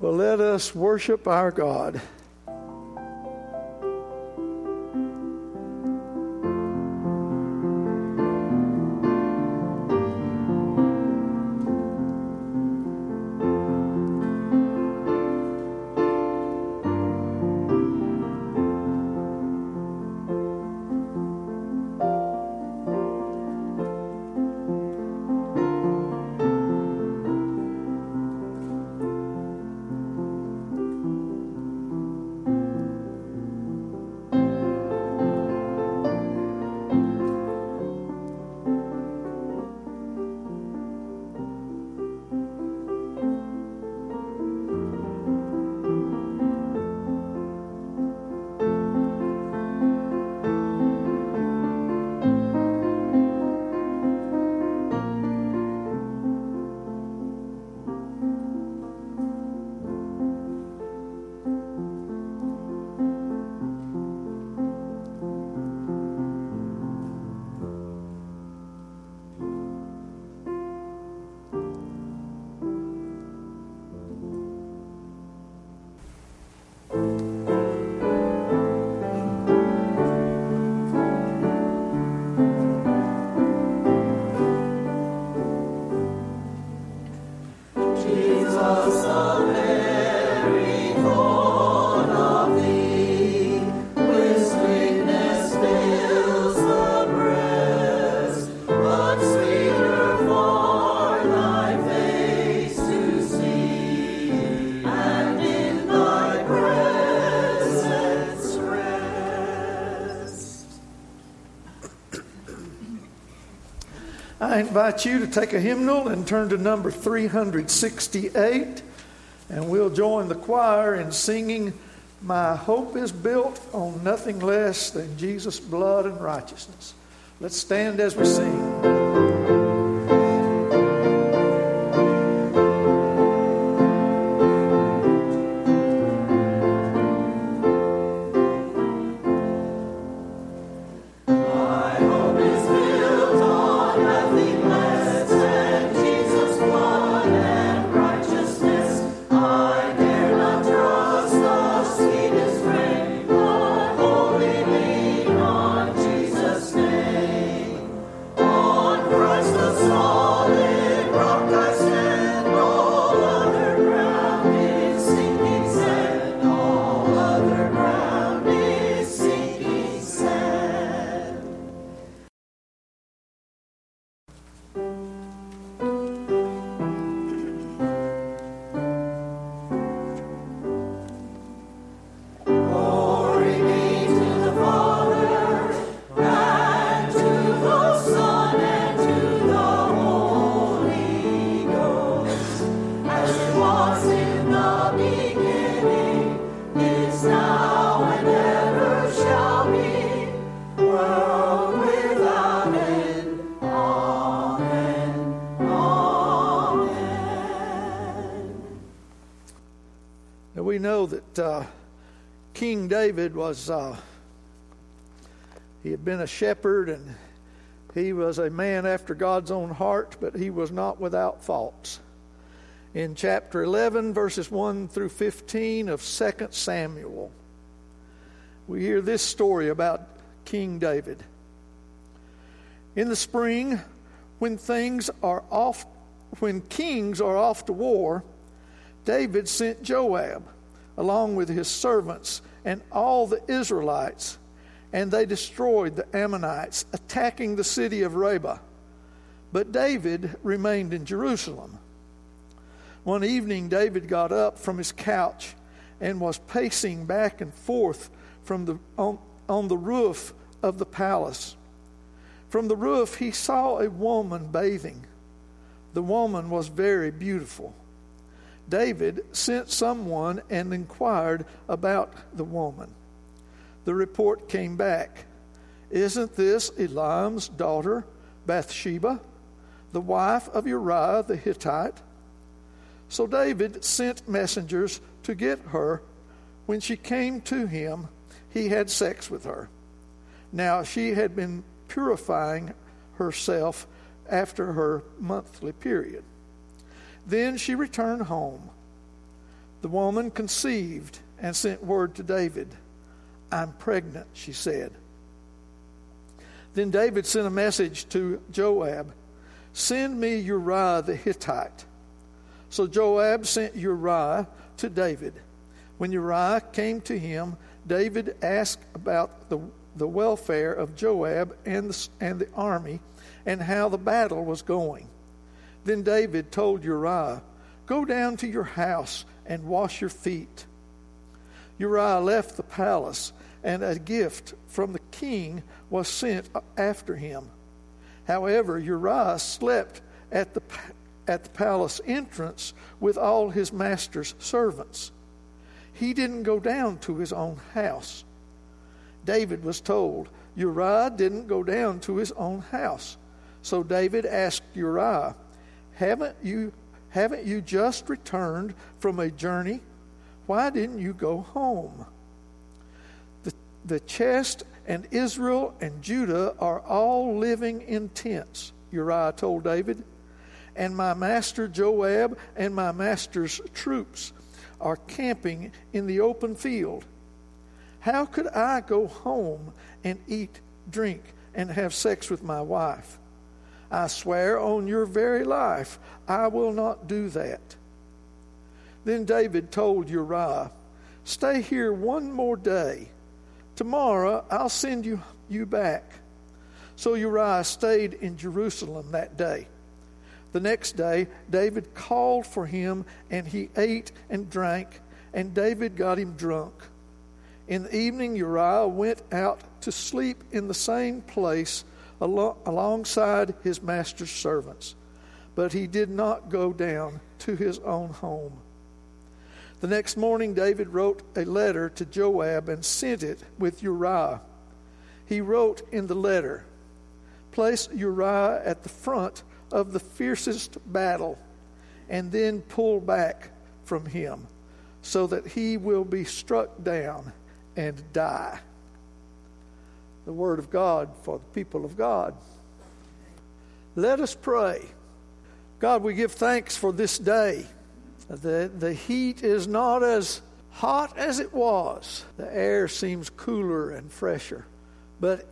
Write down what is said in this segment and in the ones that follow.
Well, let us worship our God. I invite you to take a hymnal and turn to number 368, and we'll join the choir in singing, My Hope is Built on Nothing Less Than Jesus' Blood and Righteousness. Let's stand as we sing. Uh, King David was, uh, he had been a shepherd and he was a man after God's own heart, but he was not without faults. In chapter 11, verses 1 through 15 of 2 Samuel, we hear this story about King David. In the spring, when things are off, when kings are off to war, David sent Joab along with his servants and all the Israelites, and they destroyed the Ammonites, attacking the city of Rabbah. But David remained in Jerusalem. One evening, David got up from his couch and was pacing back and forth from the, on, on the roof of the palace. From the roof, he saw a woman bathing. The woman was very beautiful. David sent someone and inquired about the woman. The report came back Isn't this Eliam's daughter, Bathsheba, the wife of Uriah the Hittite? So David sent messengers to get her. When she came to him, he had sex with her. Now she had been purifying herself after her monthly period. Then she returned home. The woman conceived and sent word to David. I'm pregnant, she said. Then David sent a message to Joab Send me Uriah the Hittite. So Joab sent Uriah to David. When Uriah came to him, David asked about the, the welfare of Joab and the, and the army and how the battle was going. Then David told Uriah, Go down to your house and wash your feet. Uriah left the palace, and a gift from the king was sent after him. However, Uriah slept at the, at the palace entrance with all his master's servants. He didn't go down to his own house. David was told Uriah didn't go down to his own house. So David asked Uriah, Haven't you, haven't you just returned from a journey? Why didn't you go home? The, the chest and Israel and Judah are all living in tents, Uriah told David. And my master Joab and my master's troops are camping in the open field. How could I go home and eat, drink, and have sex with my wife? I swear on your very life, I will not do that. Then David told Uriah, Stay here one more day. Tomorrow I'll send you, you back. So Uriah stayed in Jerusalem that day. The next day, David called for him, and he ate and drank, and David got him drunk. In the evening, Uriah went out to sleep in the same place alongside his master's servants, but he did not go down to his own home. The next morning, David wrote a letter to Joab and sent it with Uriah. He wrote in the letter, Place Uriah at the front of the fiercest battle, and then pull back from him, so that he will be struck down and die. The word of God for the people of God. Let us pray. God, we give thanks for this day. The, the heat is not as hot as it was. The air seems cooler and fresher. But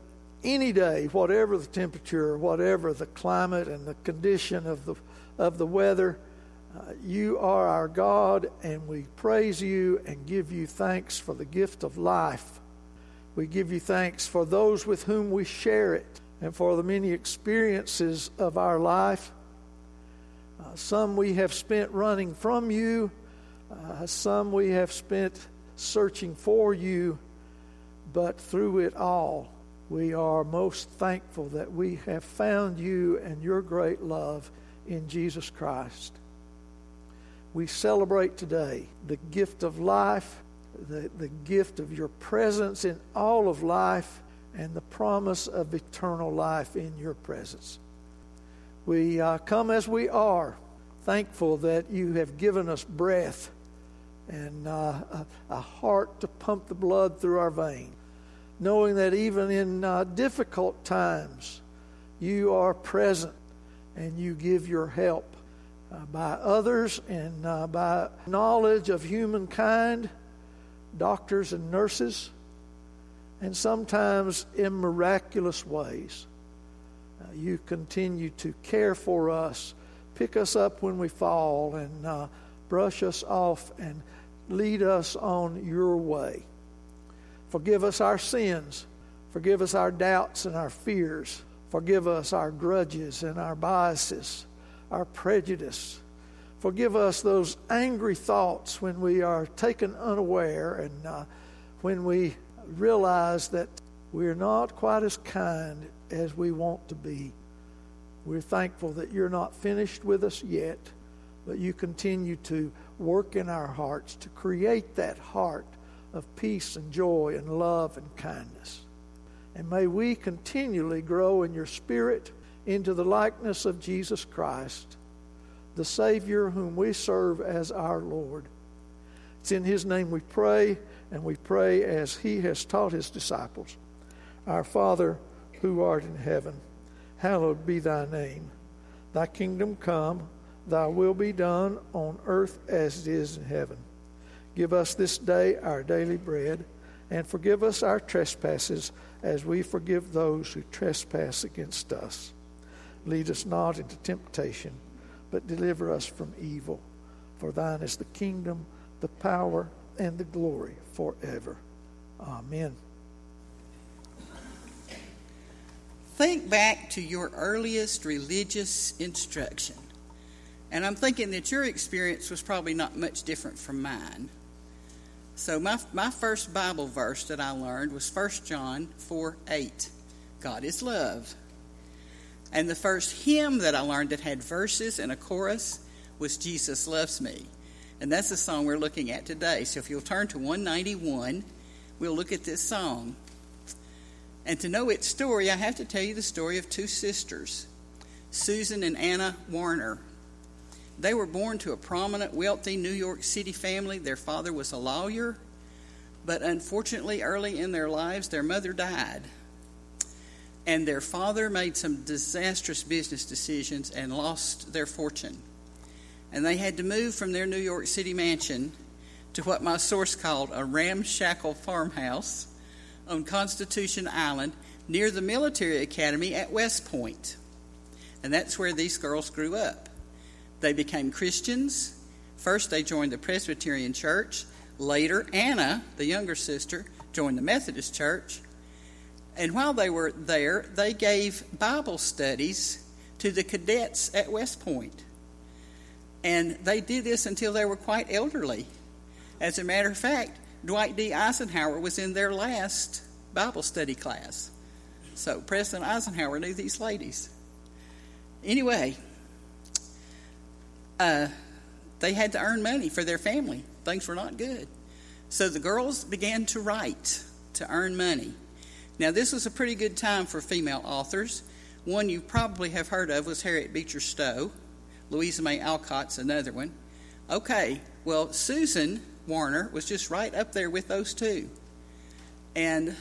any day, whatever the temperature, whatever the climate and the condition of the, of the weather, uh, you are our God, and we praise you and give you thanks for the gift of life. We give you thanks for those with whom we share it and for the many experiences of our life. Uh, some we have spent running from you, uh, some we have spent searching for you, but through it all, we are most thankful that we have found you and your great love in Jesus Christ. We celebrate today the gift of life, the, the gift of your presence in all of life, and the promise of eternal life in your presence. We uh, come as we are, thankful that you have given us breath and uh, a, a heart to pump the blood through our veins knowing that even in uh, difficult times, you are present and you give your help uh, by others and uh, by knowledge of humankind, doctors and nurses, and sometimes in miraculous ways. Uh, you continue to care for us, pick us up when we fall, and uh, brush us off and lead us on your way. Forgive us our sins. Forgive us our doubts and our fears. Forgive us our grudges and our biases, our prejudice. Forgive us those angry thoughts when we are taken unaware and uh, when we realize that we're not quite as kind as we want to be. We're thankful that you're not finished with us yet, but you continue to work in our hearts to create that heart of peace and joy and love and kindness. And may we continually grow in your spirit into the likeness of Jesus Christ, the Savior whom we serve as our Lord. It's in His name we pray, and we pray as He has taught His disciples. Our Father, who art in heaven, hallowed be thy name. Thy kingdom come, thy will be done on earth as it is in heaven. Give us this day our daily bread, and forgive us our trespasses as we forgive those who trespass against us. Lead us not into temptation, but deliver us from evil. For thine is the kingdom, the power, and the glory forever. Amen. Think back to your earliest religious instruction. And I'm thinking that your experience was probably not much different from mine. So, my, my first Bible verse that I learned was 1 John 4 8. God is love. And the first hymn that I learned that had verses and a chorus was Jesus Loves Me. And that's the song we're looking at today. So, if you'll turn to 191, we'll look at this song. And to know its story, I have to tell you the story of two sisters, Susan and Anna Warner. They were born to a prominent, wealthy New York City family. Their father was a lawyer, but unfortunately, early in their lives, their mother died. And their father made some disastrous business decisions and lost their fortune. And they had to move from their New York City mansion to what my source called a ramshackle farmhouse on Constitution Island near the military academy at West Point. And that's where these girls grew up. They became Christians. First, they joined the Presbyterian Church. Later, Anna, the younger sister, joined the Methodist Church. And while they were there, they gave Bible studies to the cadets at West Point. And they did this until they were quite elderly. As a matter of fact, Dwight D. Eisenhower was in their last Bible study class. So President Eisenhower knew these ladies. Anyway, uh, they had to earn money for their family. Things were not good. So the girls began to write to earn money. Now, this was a pretty good time for female authors. One you probably have heard of was Harriet Beecher Stowe. Louisa May Alcott's another one. Okay, well, Susan Warner was just right up there with those two. And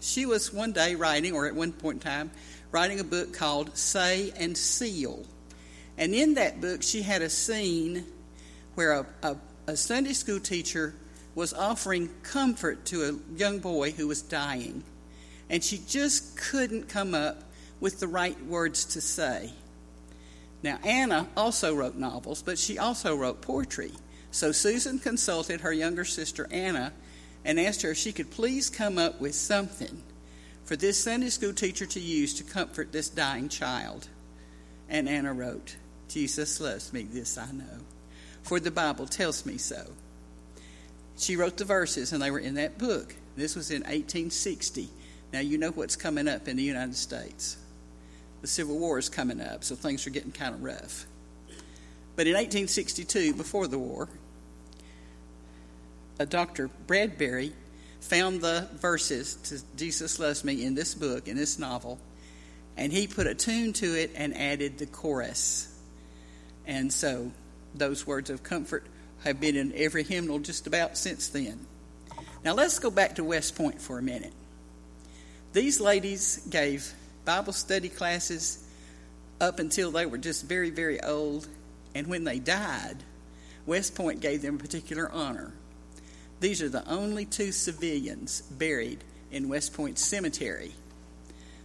she was one day writing, or at one point in time, writing a book called Say and Seal. And in that book, she had a scene where a, a, a Sunday school teacher was offering comfort to a young boy who was dying. And she just couldn't come up with the right words to say. Now, Anna also wrote novels, but she also wrote poetry. So Susan consulted her younger sister Anna and asked her if she could please come up with something for this Sunday school teacher to use to comfort this dying child. And Anna wrote, Jesus loves me, this I know, for the Bible tells me so. She wrote the verses, and they were in that book. This was in 1860. Now, you know what's coming up in the United States. The Civil War is coming up, so things are getting kind of rough. But in 1862, before the war, a Dr. Bradbury found the verses to Jesus Loves Me in this book, in this novel, and he put a tune to it and added the chorus. And so those words of comfort have been in every hymnal just about since then. Now let's go back to West Point for a minute. These ladies gave Bible study classes up until they were just very, very old. And when they died, West Point gave them particular honor. These are the only two civilians buried in West Point Cemetery.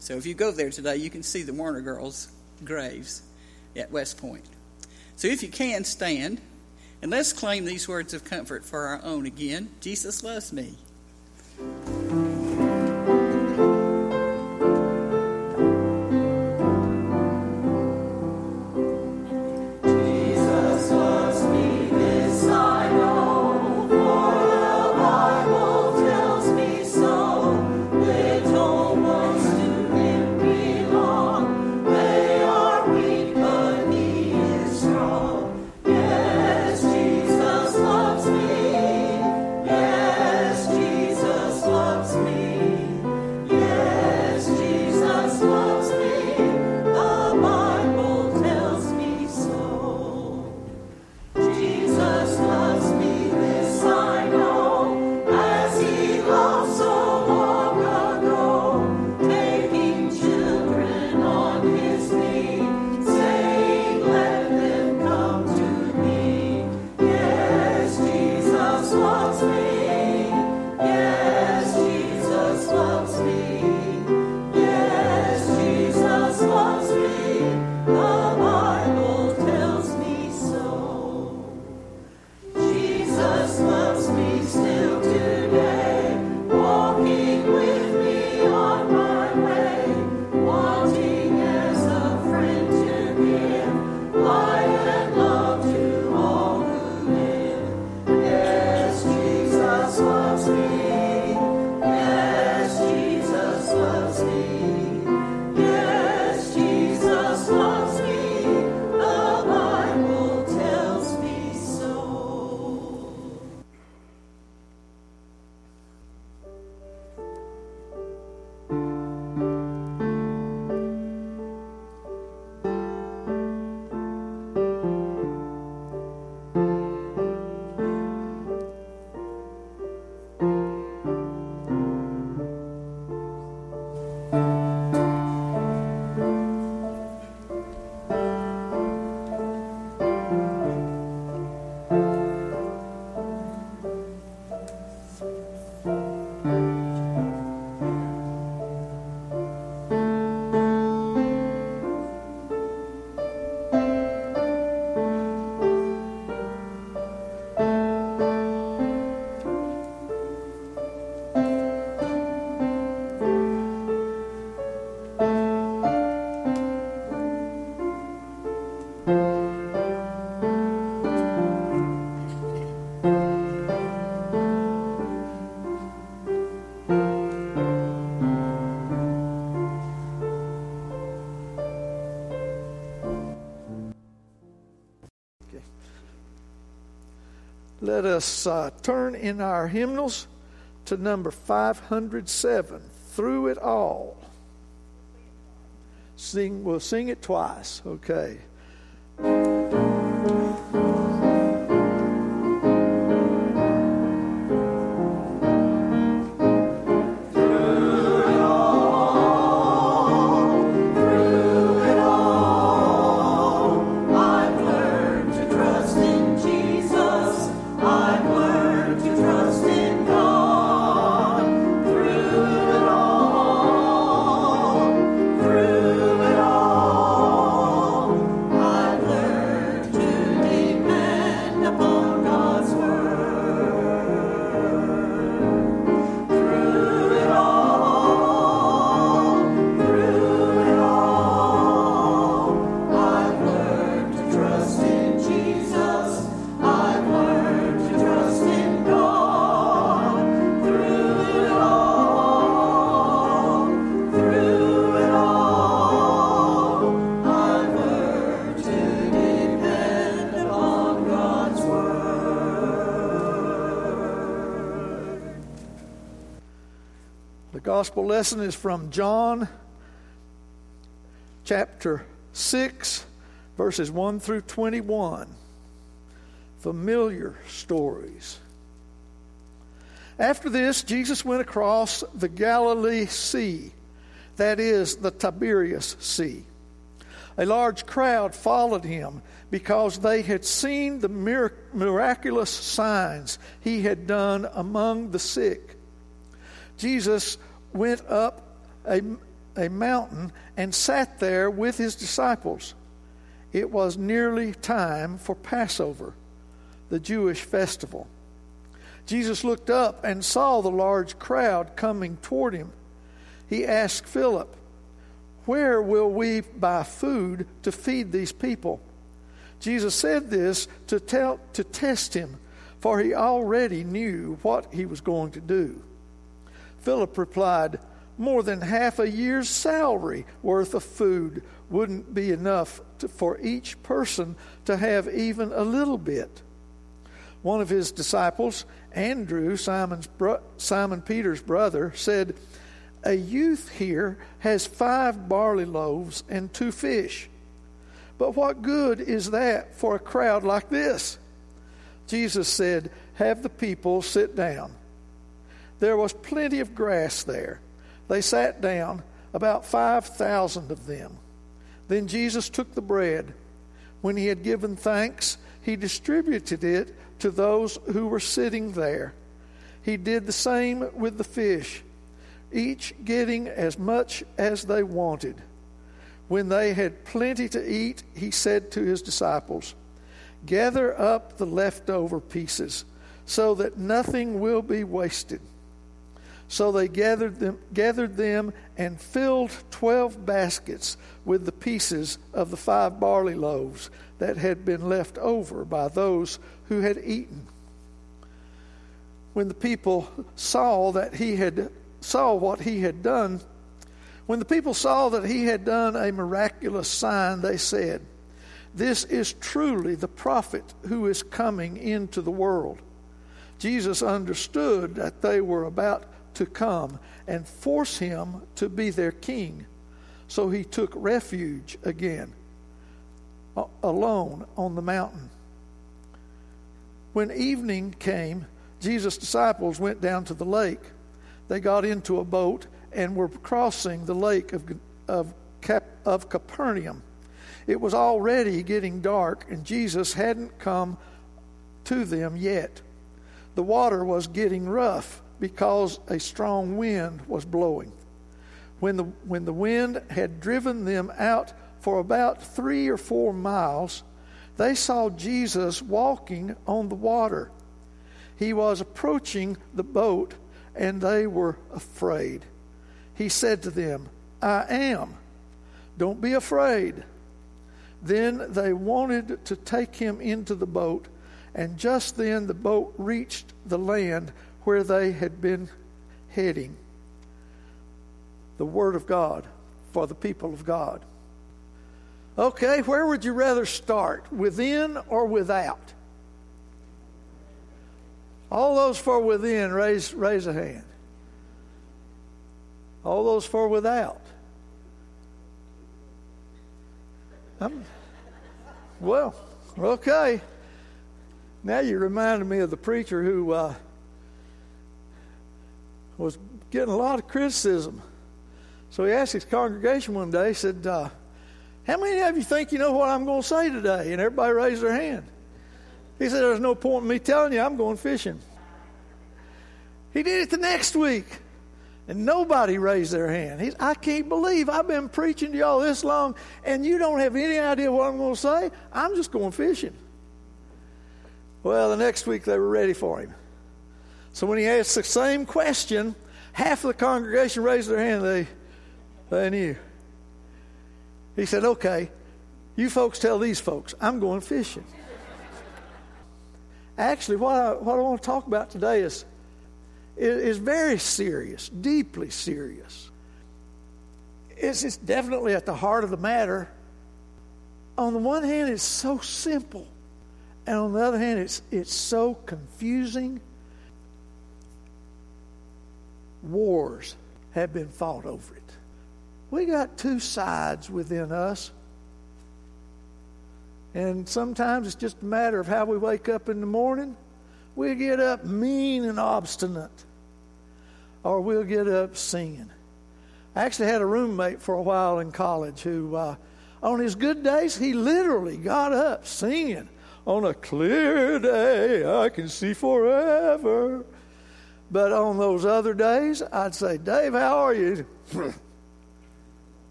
So if you go there today, you can see the Warner girls' graves at West Point. So if you can, stand and let's claim these words of comfort for our own again. Jesus loves me. Jesus loves me still. Us uh, turn in our hymnals to number 507 through it all. Sing we'll sing it twice okay gospel lesson is from John chapter 6, verses 1 through 21. Familiar stories. After this, Jesus went across the Galilee Sea, that is, the Tiberias Sea. A large crowd followed him because they had seen the miraculous signs he had done among the sick. Jesus went up a, a mountain and sat there with his disciples. It was nearly time for Passover, the Jewish festival. Jesus looked up and saw the large crowd coming toward him. He asked Philip, Where will we buy food to feed these people? Jesus said this to, tell, to test him, for he already knew what he was going to do. Philip replied, More than half a year's salary worth of food wouldn't be enough to, for each person to have even a little bit. One of his disciples, Andrew, Simon's bro- Simon Peter's brother, said, A youth here has five barley loaves and two fish. But what good is that for a crowd like this? Jesus said, Have the people sit down. There was plenty of grass there. They sat down, about 5,000 of them. Then Jesus took the bread. When he had given thanks, he distributed it to those who were sitting there. He did the same with the fish, each getting as much as they wanted. When they had plenty to eat, he said to his disciples, Gather up the leftover pieces so that nothing will be wasted. So they gathered them, gathered them and filled twelve baskets with the pieces of the five barley loaves that had been left over by those who had eaten. When the people saw that he had saw what he had done, when the people saw that he had done a miraculous sign, they said, This is truly the prophet who is coming into the world. Jesus understood that they were about to come and force him to be their king. So he took refuge again, alone on the mountain. When evening came, Jesus' disciples went down to the lake. They got into a boat and were crossing the lake of, of, Cap, of Capernaum. It was already getting dark, and Jesus hadn't come to them yet. The water was getting rough because a strong wind was blowing. When the, when the wind had driven them out for about three or four miles, they saw Jesus walking on the water. He was approaching the boat, and they were afraid. He said to them, I am. Don't be afraid. Then they wanted to take him into the boat, and just then the boat reached the land where they had been heading. The Word of God for the people of God. Okay, where would you rather start? Within or without? All those for within, raise, raise a hand. All those for without. I'm, well, okay. Now you reminded me of the preacher who uh, was getting a lot of criticism. So he asked his congregation one day, he said, uh, How many of you think you know what I'm going to say today? And everybody raised their hand. He said, There's no point in me telling you I'm going fishing. He did it the next week. And nobody raised their hand. He's, I can't believe I've been preaching to y'all this long and you don't have any idea what I'm going to say. I'm just going fishing. Well, the next week they were ready for him. So when he asked the same question, half of the congregation raised their hand. They, they knew. He said, Okay, you folks tell these folks, I'm going fishing. Actually, what I, what I want to talk about today is is very serious, deeply serious. It's, it's definitely at the heart of the matter. On the one hand, it's so simple, and on the other hand, it's, it's so confusing. Wars have been fought over it. We got two sides within us. And sometimes it's just a matter of how we wake up in the morning we get up mean and obstinate, or we'll get up singing. I actually had a roommate for a while in college who, uh, on his good days, he literally got up singing. On a clear day, I can see forever. But on those other days, I'd say, Dave, how are you?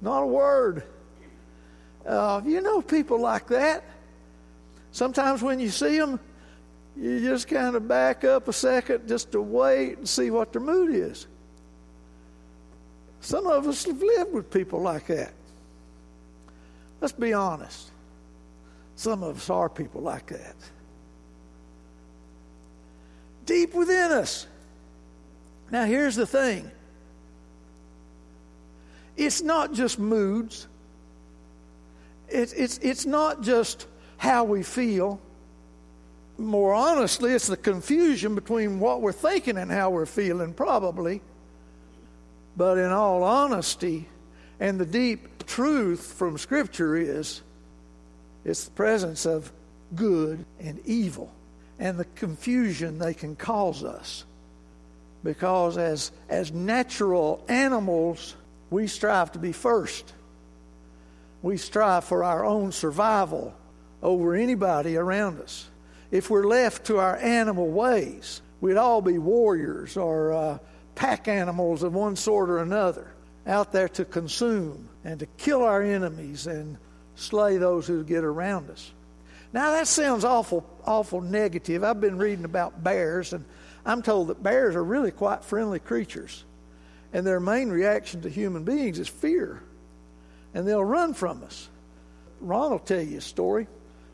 Not a word. Uh, you know people like that. Sometimes when you see them, you just kind of back up a second just to wait and see what their mood is. Some of us have lived with people like that. Let's be honest. Some of us are people like that. Deep within us. Now, here's the thing it's not just moods, it's, it's, it's not just how we feel more honestly, it's the confusion between what we're thinking and how we're feeling, probably. But in all honesty, and the deep truth from Scripture is it's the presence of good and evil and the confusion they can cause us. Because as, as natural animals, we strive to be first. We strive for our own survival over anybody around us if we're left to our animal ways, we'd all be warriors or uh, pack animals of one sort or another out there to consume and to kill our enemies and slay those who get around us. Now that sounds awful, awful negative. I've been reading about bears, and I'm told that bears are really quite friendly creatures, and their main reaction to human beings is fear, and they'll run from us. Ron will tell you a story,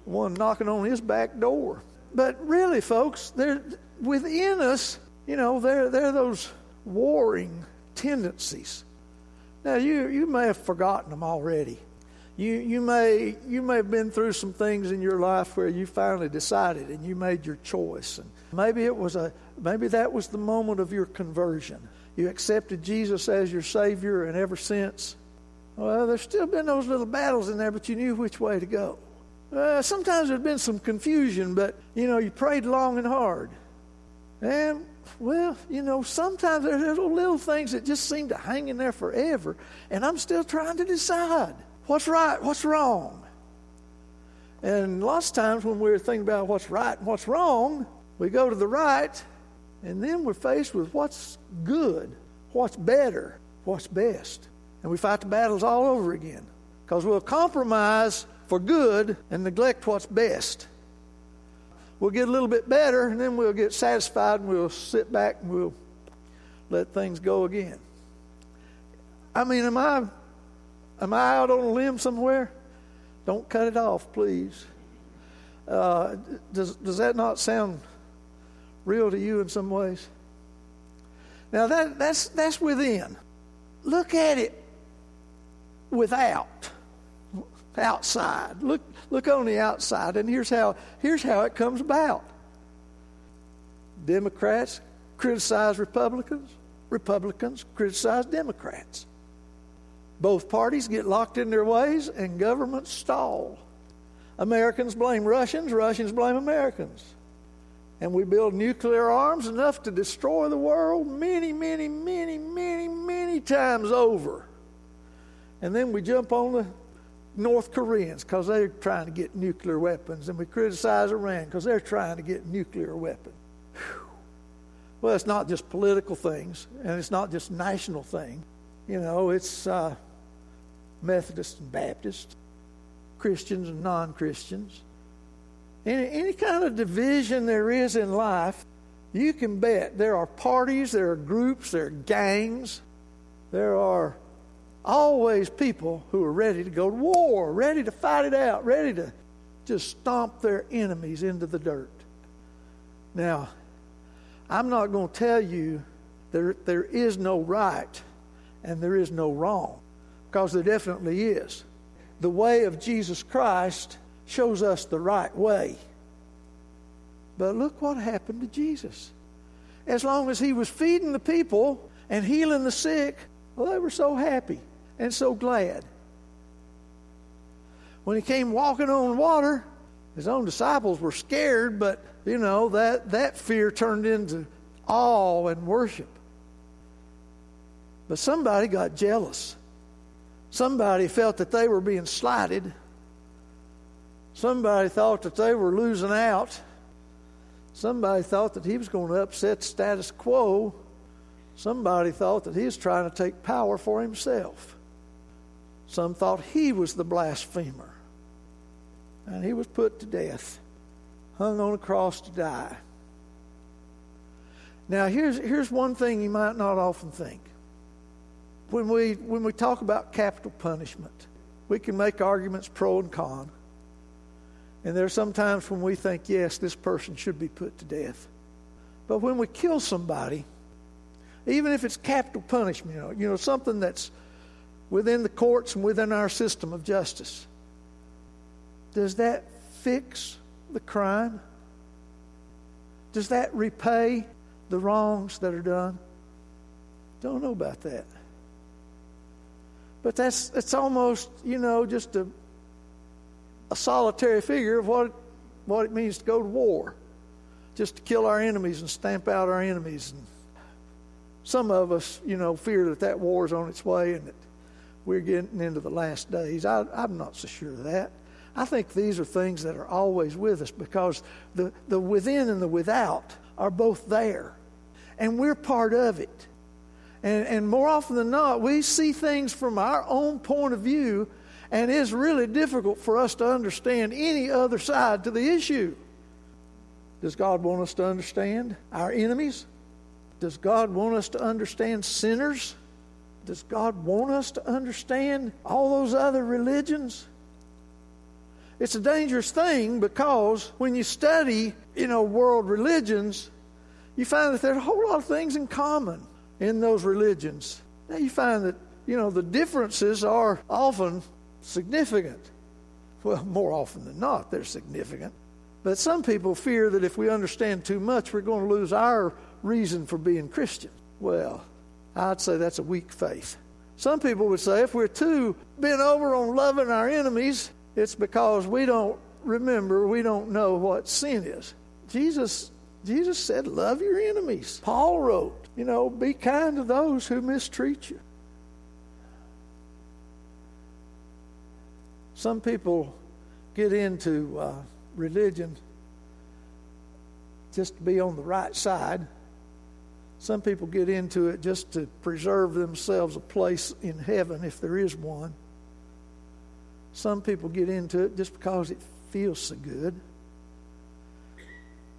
one knocking on his back door. But really, folks, they're within us. You know, they're they're those warring tendencies. Now, you you may have forgotten them already you, you, may, you may have been through some things in your life where you finally decided and you made your choice. And maybe it was a maybe that was the moment of your conversion. You accepted Jesus as your Savior, and ever since, well, there's still been those little battles in there, but you knew which way to go. Uh, sometimes there's been some confusion, but you know you prayed long and hard, and well, you know sometimes there's little little things that just seem to hang in there forever, and I'm still trying to decide. What's right? What's wrong? And lots of times when we're thinking about what's right and what's wrong, we go to the right, and then we're faced with what's good, what's better, what's best. And we fight the battles all over again because we'll compromise for good and neglect what's best. We'll get a little bit better, and then we'll get satisfied and we'll sit back and we'll let things go again. I mean, am I Am I out on a limb somewhere? Don't cut it off, please. Uh, does, does that not sound real to you in some ways? Now, that, that's, that's within. Look at it without, outside. Look, look on the outside, and here's how, here's how it comes about Democrats criticize Republicans, Republicans criticize Democrats. Both parties get locked in their ways and governments stall. Americans blame Russians, Russians blame Americans. And we build nuclear arms enough to destroy the world many, many, many, many, many times over. And then we jump on the North Koreans because they're trying to get nuclear weapons, and we criticize Iran because they're trying to get nuclear weapons. Well, it's not just political things, and it's not just national thing. You know, it's uh, Methodists and Baptists, Christians and non Christians. Any, any kind of division there is in life, you can bet there are parties, there are groups, there are gangs, there are always people who are ready to go to war, ready to fight it out, ready to just stomp their enemies into the dirt. Now, I'm not going to tell you there, there is no right and there is no wrong because there definitely is. The way of Jesus Christ shows us the right way. But look what happened to Jesus. As long as he was feeding the people and healing the sick, well, they were so happy and so glad. When he came walking on water, his own disciples were scared, but you know, that, that fear turned into awe and worship. But somebody got jealous. Somebody felt that they were being slighted. Somebody thought that they were losing out. Somebody thought that he was going to upset status quo. Somebody thought that he was trying to take power for himself. Some thought he was the blasphemer. And he was put to death, hung on a cross to die. Now, here's, here's one thing you might not often think when we, when we talk about capital punishment, we can make arguments pro and con. And there are some times when we think, yes, this person should be put to death. But when we kill somebody, even if it's capital punishment, you know, you know something that's within the courts and within our system of justice, does that fix the crime? Does that repay the wrongs that are done? Don't know about that. But that's it's almost, you know, just a a solitary figure of what what it means to go to war. Just to kill our enemies and stamp out our enemies. And some of us, you know, fear that that war is on its way and that we're getting into the last days. I, I'm not so sure of that. I think these are things that are always with us because the, the within and the without are both there. And we're part of it. And, and more often than not, we see things from our own point of view, And it's really difficult for us to understand any other side to the issue. Does God want us to understand our enemies? Does God want us to understand sinners? Does God want us to understand all those other religions? It's a dangerous thing because when you study, you know, world religions, you find that there's a whole lot of things in common in those religions. Now you find that, you know, the differences are often significant. Well, more often than not, they're significant. But some people fear that if we understand too much, we're going to lose our reason for being Christian. Well, I'd say that's a weak faith. Some people would say if we're too bent over on loving our enemies, it's because we don't remember, we don't know what sin is. Jesus Jesus said, Love your enemies. Paul wrote, you know, be kind to those who mistreat you. Some people get into uh, religion just to be on the right side. Some people get into it just to preserve themselves a place in heaven if there is one. Some people get into it just because it feels so good.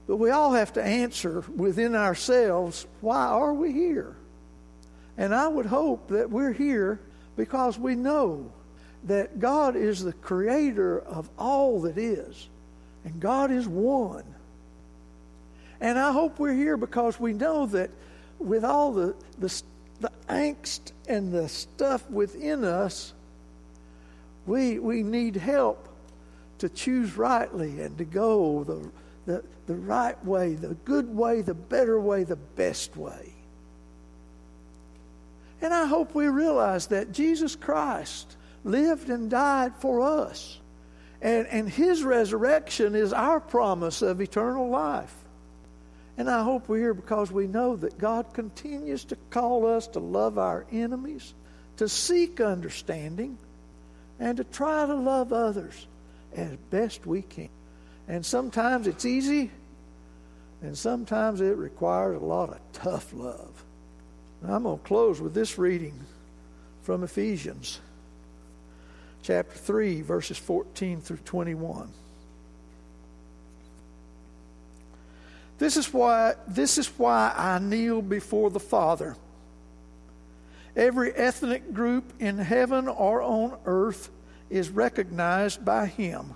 But we all have to answer within ourselves why are we here? And I would hope that we're here because we know that God is the creator of all that is, and God is one. And I hope we're here because we know that with all the, the, the angst and the stuff within us, we, we need help to choose rightly and to go the, the, the right way, the good way, the better way, the best way. And I hope we realize that Jesus Christ lived and died for us. And, and his resurrection is our promise of eternal life. And I hope we're here because we know that God continues to call us to love our enemies, to seek understanding, and to try to love others as best we can. And sometimes it's easy, and sometimes it requires a lot of tough love. I'm going to close with this reading from Ephesians chapter 3, verses 14 through 21. This is why this is why I kneel before the Father. Every ethnic group in heaven or on earth is recognized by him.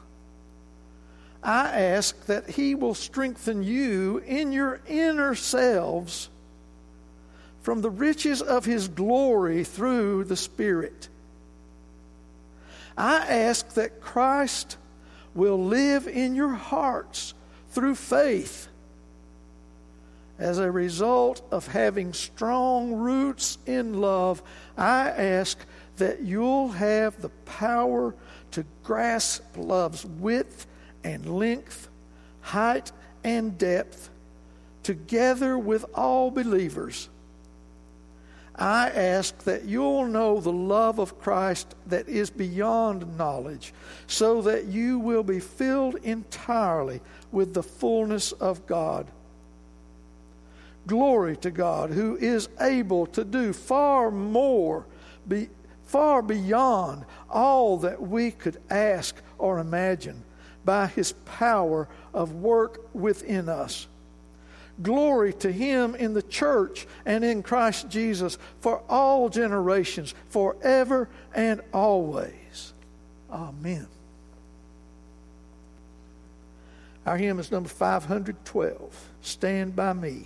I ask that he will strengthen you in your inner selves from the riches of his glory through the Spirit. I ask that Christ will live in your hearts through faith as a result of having strong roots in love, I ask that you'll have the power to grasp love's width and length, height and depth, together with all believers. I ask that you'll know the love of Christ that is beyond knowledge, so that you will be filled entirely with the fullness of God. Glory to God, who is able to do far more, be, far beyond all that we could ask or imagine by his power of work within us. Glory to him in the church and in Christ Jesus for all generations, forever and always. Amen. Our hymn is number 512 Stand by Me.